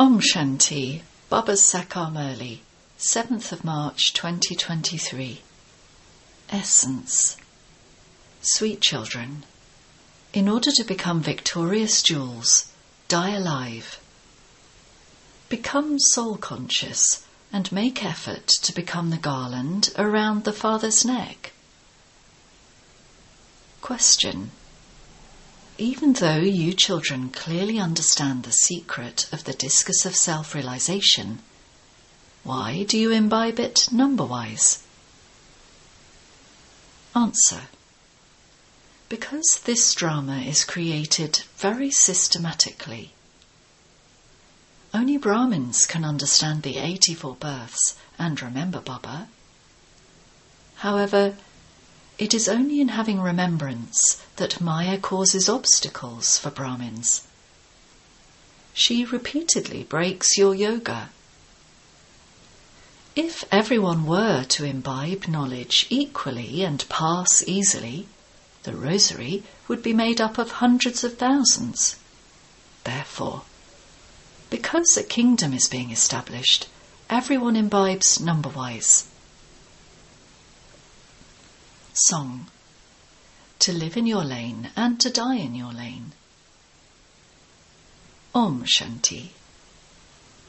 Om Shanti, Baba's Sakar Murli, 7th of March 2023. Essence. Sweet children, in order to become victorious jewels, die alive. Become soul conscious and make effort to become the garland around the Father's neck. Question even though you children clearly understand the secret of the discus of self realization, why do you imbibe it number wise? Answer Because this drama is created very systematically. Only Brahmins can understand the 84 births and remember Baba. However, it is only in having remembrance that Maya causes obstacles for Brahmins. She repeatedly breaks your yoga. If everyone were to imbibe knowledge equally and pass easily, the rosary would be made up of hundreds of thousands. Therefore, because a kingdom is being established, everyone imbibes number-wise. Song To live in your lane and to die in your lane. Om Shanti.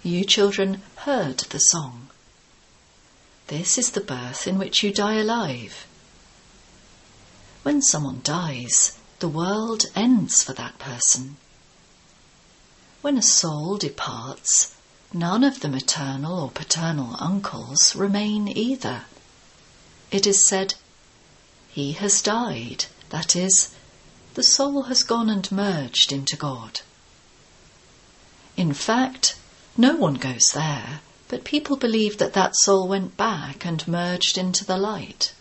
You children heard the song. This is the birth in which you die alive. When someone dies, the world ends for that person. When a soul departs, none of the maternal or paternal uncles remain either. It is said, he has died. That is, the soul has gone and merged into God. In fact, no one goes there, but people believe that that soul went back and merged into the light.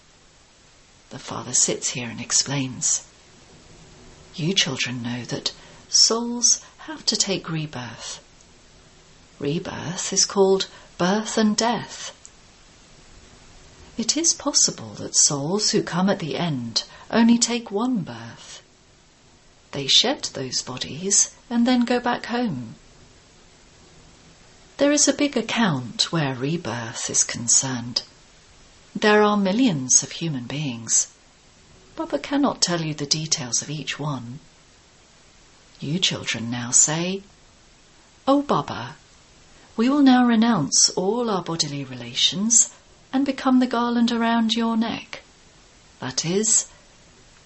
The Father sits here and explains. You children know that souls have to take rebirth. Rebirth is called birth and death. It is possible that souls who come at the end only take one birth. They shed those bodies and then go back home. There is a big account where rebirth is concerned. There are millions of human beings. Baba cannot tell you the details of each one. You children now say, oh Baba, we will now renounce all our bodily relations and become the garland around your neck. That is,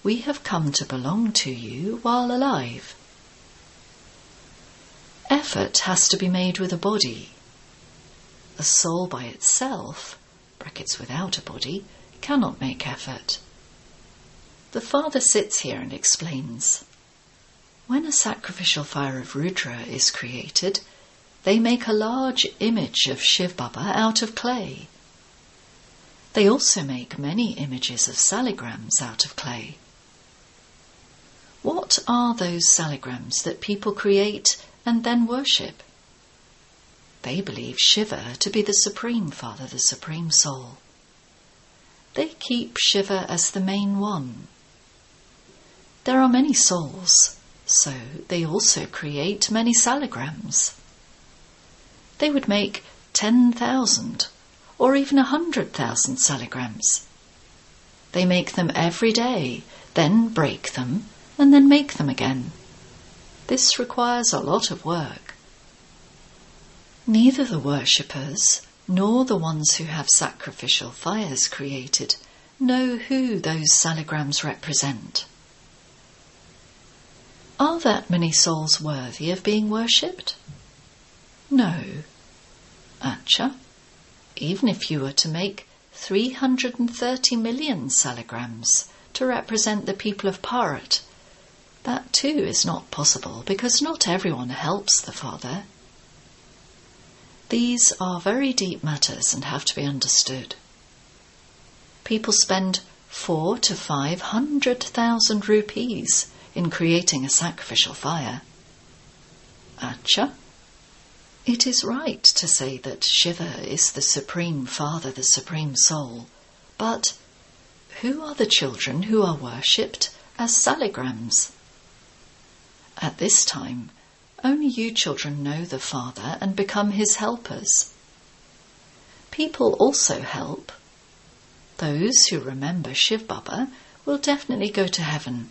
we have come to belong to you while alive. Effort has to be made with a body. A soul by itself, brackets without a body, cannot make effort. The Father sits here and explains. When a sacrificial fire of Rudra is created, they make a large image of Shiv Baba out of clay. They also make many images of saligrams out of clay. What are those saligrams that people create and then worship? They believe Shiva to be the Supreme Father, the Supreme Soul. They keep Shiva as the main one. There are many souls, so they also create many saligrams. They would make 10,000 or even a hundred thousand saligrams. They make them every day, then break them, and then make them again. This requires a lot of work. Neither the worshippers nor the ones who have sacrificial fires created know who those saligrams represent. Are that many souls worthy of being worshipped? No. Acha, even if you were to make 330 million saligrams to represent the people of Bharat, that too is not possible because not everyone helps the Father. These are very deep matters and have to be understood. People spend four to five hundred thousand rupees in creating a sacrificial fire. Acha, it is right to say that Shiva is the Supreme Father, the Supreme Soul, but who are the children who are worshipped as saligrams? At this time, Only you children know the Father and become his helpers. People also help. Those who remember Shiv Baba will definitely go to heaven.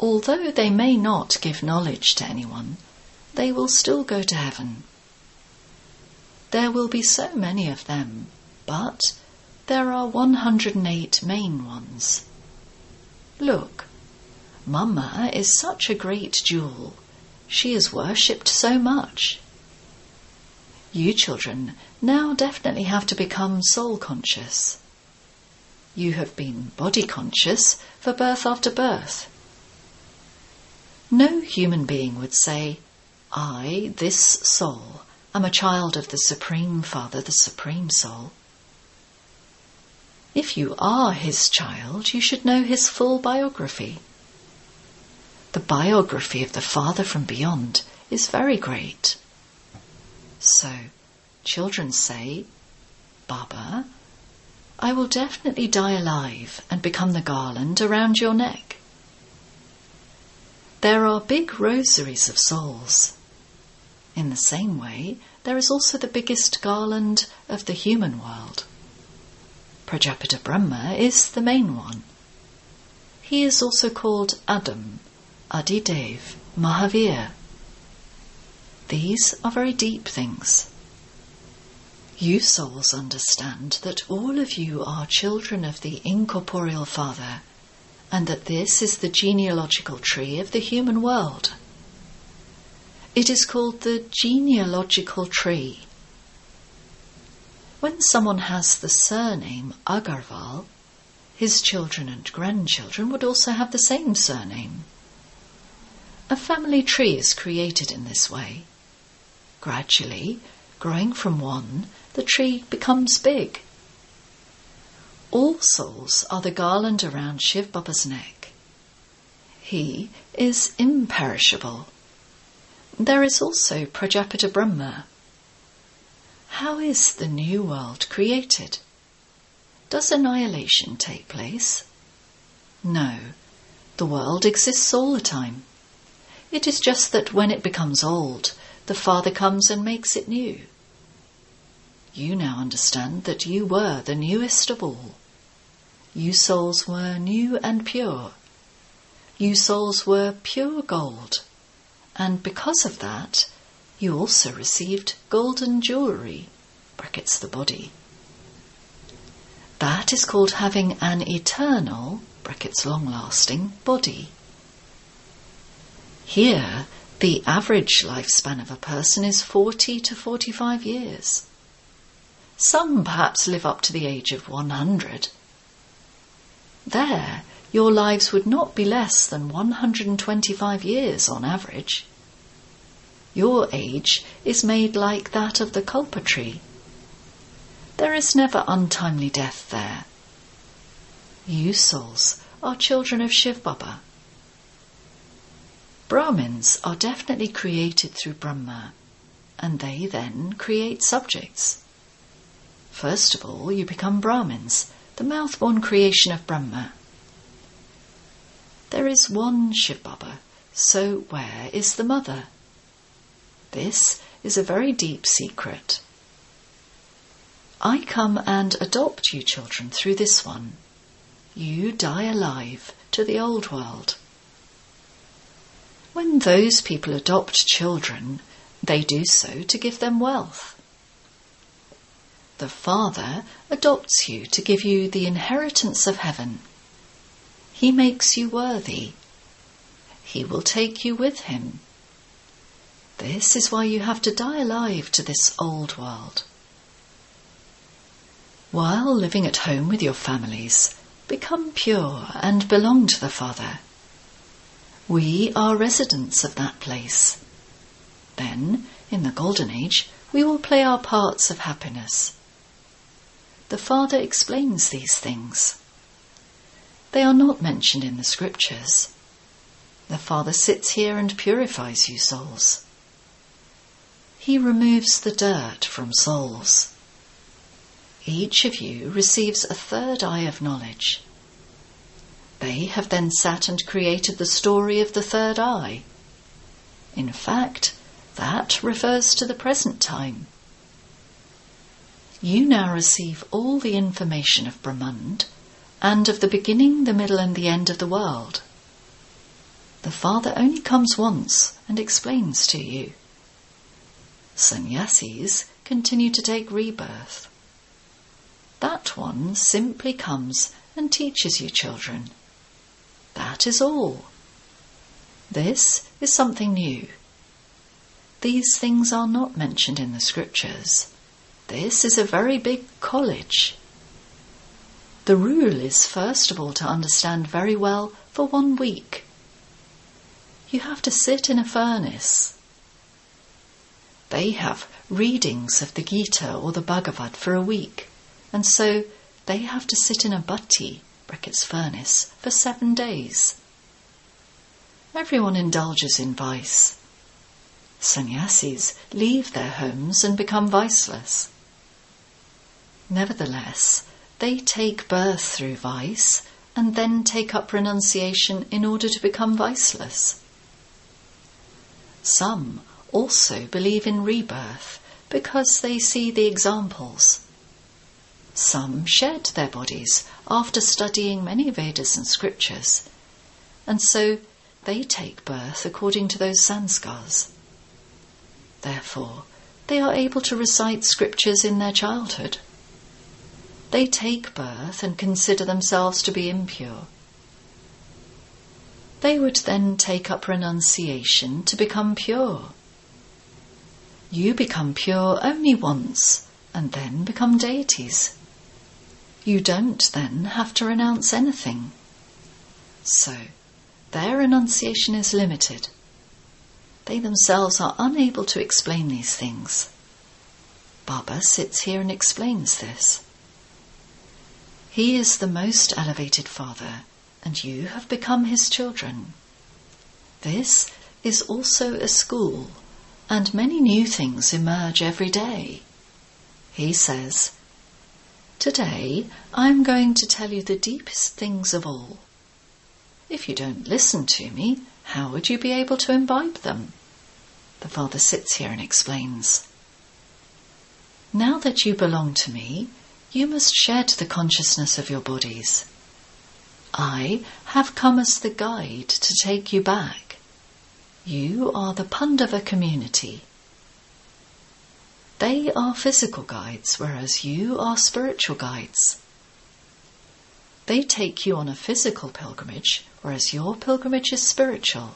Although they may not give knowledge to anyone, they will still go to heaven. There will be so many of them, but there are 108 main ones. Look, Mama is such a great jewel. She is worshipped so much. You children now definitely have to become soul conscious. You have been body conscious for birth after birth. No human being would say, I, this soul, am a child of the Supreme Father, the Supreme Soul. If you are his child, you should know his full biography. The biography of the Father from beyond is very great. So, children say, Baba, I will definitely die alive and become the garland around your neck. There are big rosaries of souls. In the same way, there is also the biggest garland of the human world. Prajapita Brahma is the main one. He is also called Adam, Adidev, Mahavir. These are very deep things. You souls understand that all of you are children of the incorporeal Father and that this is the genealogical tree of the human world. It is called the genealogical tree. When someone has the surname Agarwal, his children and grandchildren would also have the same surname. A family tree is created in this way. Gradually, growing from one, the tree becomes big. All souls are the garland around Shiv Baba's neck. He is imperishable. There is also Prajapita Brahma. How is the new world created? Does annihilation take place? No, the world exists all the time. It is just that when it becomes old, the Father comes and makes it new. You now understand that you were the newest of all. You souls were new and pure. You souls were pure gold. And because of that, you also received golden jewelry, brackets the body. That is called having an eternal, brackets long lasting, body. Here, the average lifespan of a person is 40 to 45 years. Some perhaps live up to the age of 100. There, your lives would not be less than 125 years on average. Your age is made like that of the kalpa tree. There is never untimely death there. You souls are children of Shiv Baba. Brahmins are definitely created through Brahma, and they then create subjects. First of all, you become Brahmins, the mouth-born creation of Brahma. There is one Shiv Baba, so where is the mother? This is a very deep secret. I come and adopt you children through this one. You die alive to the old world. When those people adopt children, they do so to give them wealth. The Father adopts you to give you the inheritance of heaven. He makes you worthy. He will take you with him. This is why you have to die alive to this old world. While living at home with your families, become pure and belong to the Father. We are residents of that place. Then, in the Golden Age, we will play our parts of happiness. The Father explains these things. They are not mentioned in the scriptures. The Father sits here and purifies you souls. He removes the dirt from souls. Each of you receives a third eye of knowledge. They have then sat and created the story of the third eye. In fact, that refers to the present time. You now receive all the information of Brahmand and of the beginning, the middle, and the end of the world. The Father only comes once and explains to you. Sannyasis continue to take rebirth. That one simply comes and teaches you children. That is all. This is something new. These things are not mentioned in the scriptures. This is a very big college. The rule is first of all to understand very well for one week. You have to sit in a furnace. They have readings of the Gita or the Bhagavad for a week, and so they have to sit in a bhatti, brackets furnace, for seven days. Everyone indulges in vice. Sannyasis leave their homes and become viceless. Nevertheless, they take birth through vice and then take up renunciation in order to become viceless. Some also believe in rebirth because they see the examples. Some shed their bodies after studying many Vedas and scriptures, and so they take birth according to those sanskars. Therefore, they are able to recite scriptures in their childhood. They take birth and consider themselves to be impure. They would then take up renunciation to become pure. You become pure only once and then become deities. You don't then have to renounce anything. So, their renunciation is limited. They themselves are unable to explain these things. Baba sits here and explains this. He is the most elevated Father, and you have become his children. This is also a school, and many new things emerge every day. He says, Today I'm going to tell you the deepest things of all. If you don't listen to me, how would you be able to imbibe them? The Father sits here and explains. Now that you belong to me, you must shed the consciousness of your bodies. I have come as the guide to take you back. You are the Pandava community. They are physical guides, whereas you are spiritual guides. They take you on a physical pilgrimage, whereas your pilgrimage is spiritual.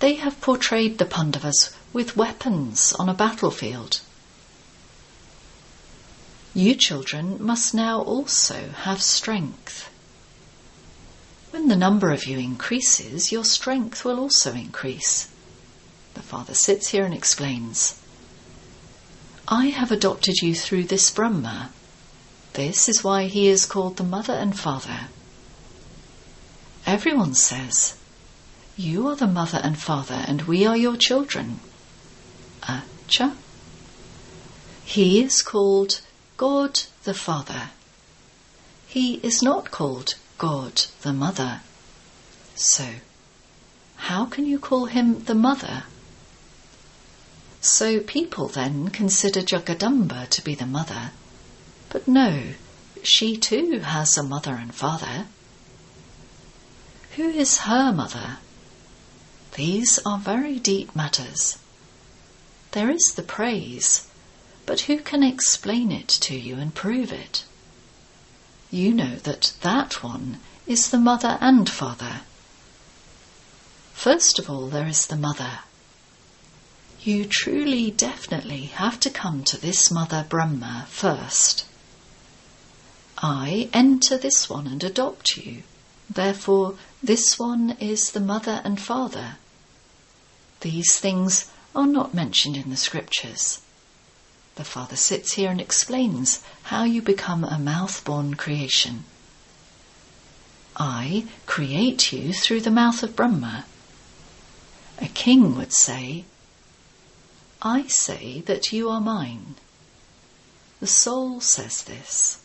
They have portrayed the Pandavas with weapons on a battlefield. You children must now also have strength. When the number of you increases, your strength will also increase. The father sits here and explains. I have adopted you through this Brahma. This is why he is called the mother and father. Everyone says, you are the mother and father, and we are your children. Acha. He is called God the Father. He is not called God the Mother. So, how can you call him the Mother? So people then consider Jagadamba to be the mother. But no, she too has a mother and father. Who is her mother? These are very deep matters. There is the praise, but who can explain it to you and prove it? You know that that one is the mother and father. First of all, there is the mother. You truly, definitely have to come to this mother Brahma first. I enter this one and adopt you. Therefore, this one is the mother and father. These things are not mentioned in the scriptures. The Father sits here and explains how you become a mouth born creation. I create you through the mouth of Brahma. A king would say, I say that you are mine. The soul says this.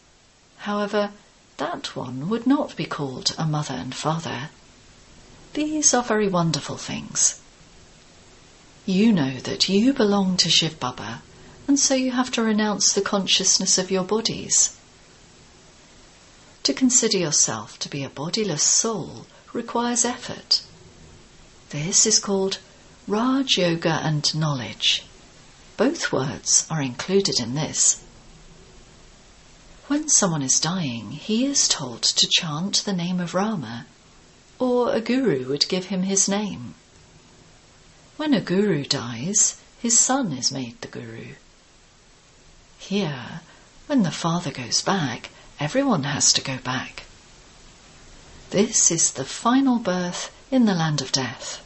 However, that one would not be called a mother and father. These are very wonderful things You know that you belong to Shiv Baba, and so you have to renounce the consciousness of your bodies. To consider yourself to be a bodiless soul requires effort. This is called Raj Yoga and knowledge. Both words are included in this. When someone is dying, he is told to chant the name of Rama, or a guru would give him his name. When a guru dies, his son is made the guru. Here, when the father goes back, everyone has to go back. This is the final birth in the land of death.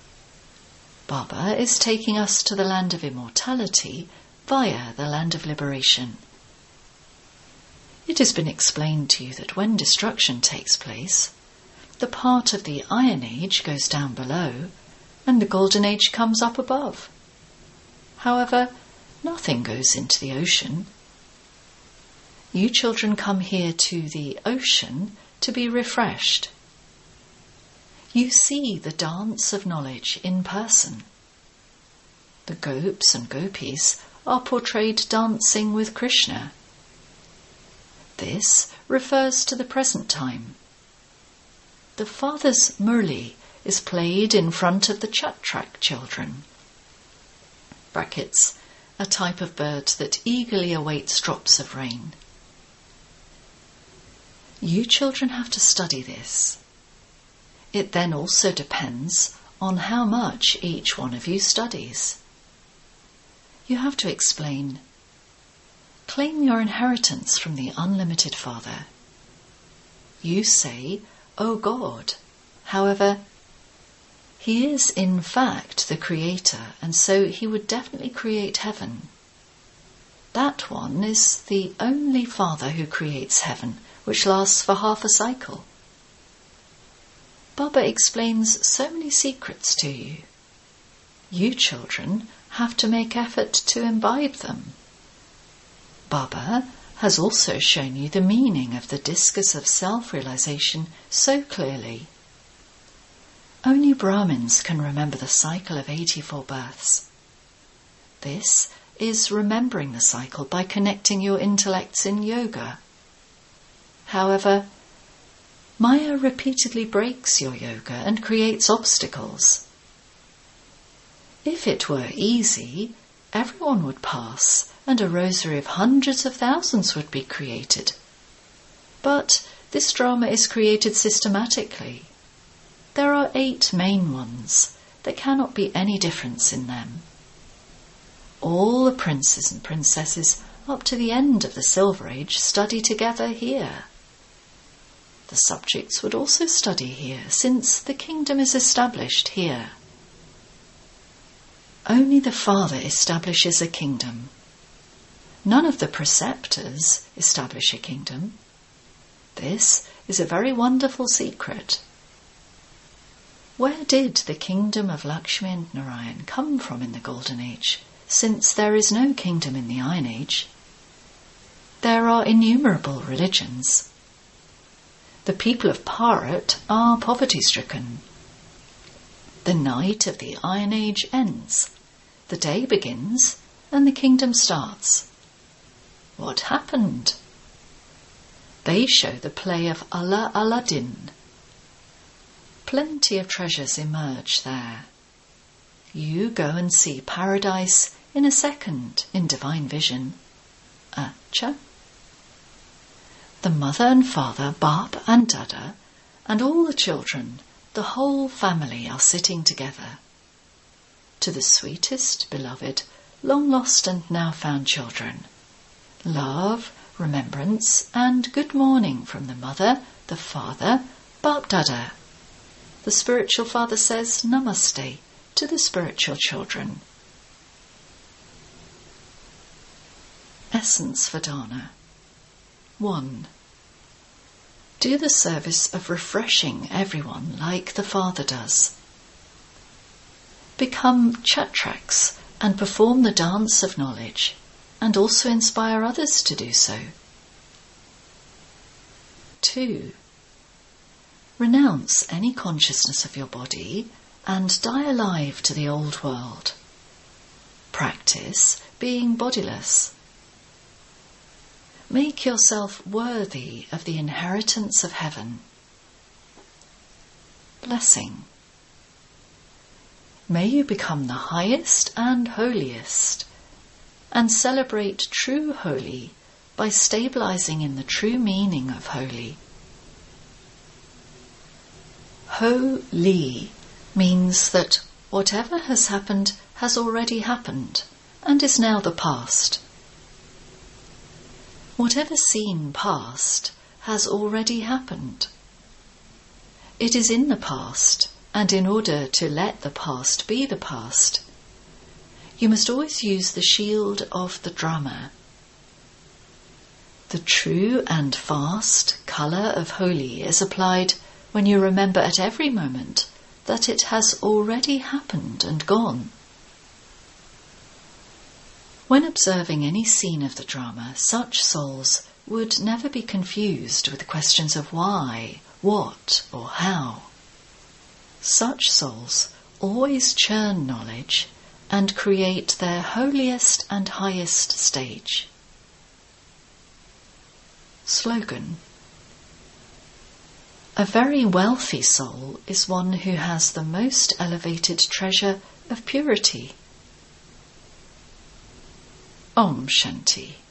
Baba is taking us to the land of immortality via the land of liberation. It has been explained to you that when destruction takes place, the part of the Iron Age goes down below and the Golden Age comes up above. However, nothing goes into the ocean. You children come here to the ocean to be refreshed. You see the dance of knowledge in person. The gopes and gopis are portrayed dancing with Krishna. This refers to the present time. The father's murli is played in front of the chatrak children. Brackets, a type of bird that eagerly awaits drops of rain. You children have to study this. It then also depends on how much each one of you studies. You have to explain claim your inheritance from the unlimited Father. You say, O oh God. However, he is, in fact, the creator, and so he would definitely create heaven. That one is the only Father who creates heaven, which lasts for half a cycle. Baba explains so many secrets to you. You children have to make effort to imbibe them. Baba has also shown you the meaning of the discus of self realization so clearly. Only Brahmins can remember the cycle of 84 births. This is remembering the cycle by connecting your intellects in yoga. However, Maya repeatedly breaks your yoga and creates obstacles. If it were easy, everyone would pass and a rosary of hundreds of thousands would be created. But this drama is created systematically there are eight main ones. There cannot be any difference in them. All the princes and princesses up to the end of the Silver Age study together here. The subjects would also study here, since the kingdom is established here. Only the Father establishes a kingdom. None of the preceptors establish a kingdom. This is a very wonderful secret. Where did the kingdom of Lakshmi and Narayan come from in the Golden Age, since there is no kingdom in the Iron Age? There are innumerable religions. The people of Bharat are poverty stricken. The night of the Iron Age ends, the day begins, and the kingdom starts. What happened? They show the play of Allah Aladdin Plenty of treasures emerge there. You go and see paradise in a second in divine vision. Acha. The mother and father, Bap and Dada, and all the children, the whole family are sitting together. To the sweetest, beloved, long lost and now found children. Love, remembrance, and good morning from the mother, the father, BapDada, the spiritual father says namaste to the spiritual children. Essence for 1. Do the service of refreshing everyone like the Father does. Become chatraks and perform the dance of knowledge, and also inspire others to do so. 2. Renounce any consciousness of your body and die alive to the old world. practice being bodiless. Make yourself worthy of the inheritance of heaven. Blessing. May you become the highest and holiest and celebrate true Holi by stabilizing in the true meaning of Holi. Holi means that whatever has happened has already happened and is now the past. Whatever seen past has already happened. It is in the past, and in order to let the past be the past, you must always use the shield of the drama. The true and fast colour of Holi is applied when you remember at every moment that it has already happened and gone. When observing any scene of the drama, such souls would never be confused with the questions of why, what, or how. Such souls always churn knowledge and create their holiest and highest stage. Slogan A very wealthy soul is one who has the most elevated treasure of purity. Om Shanti.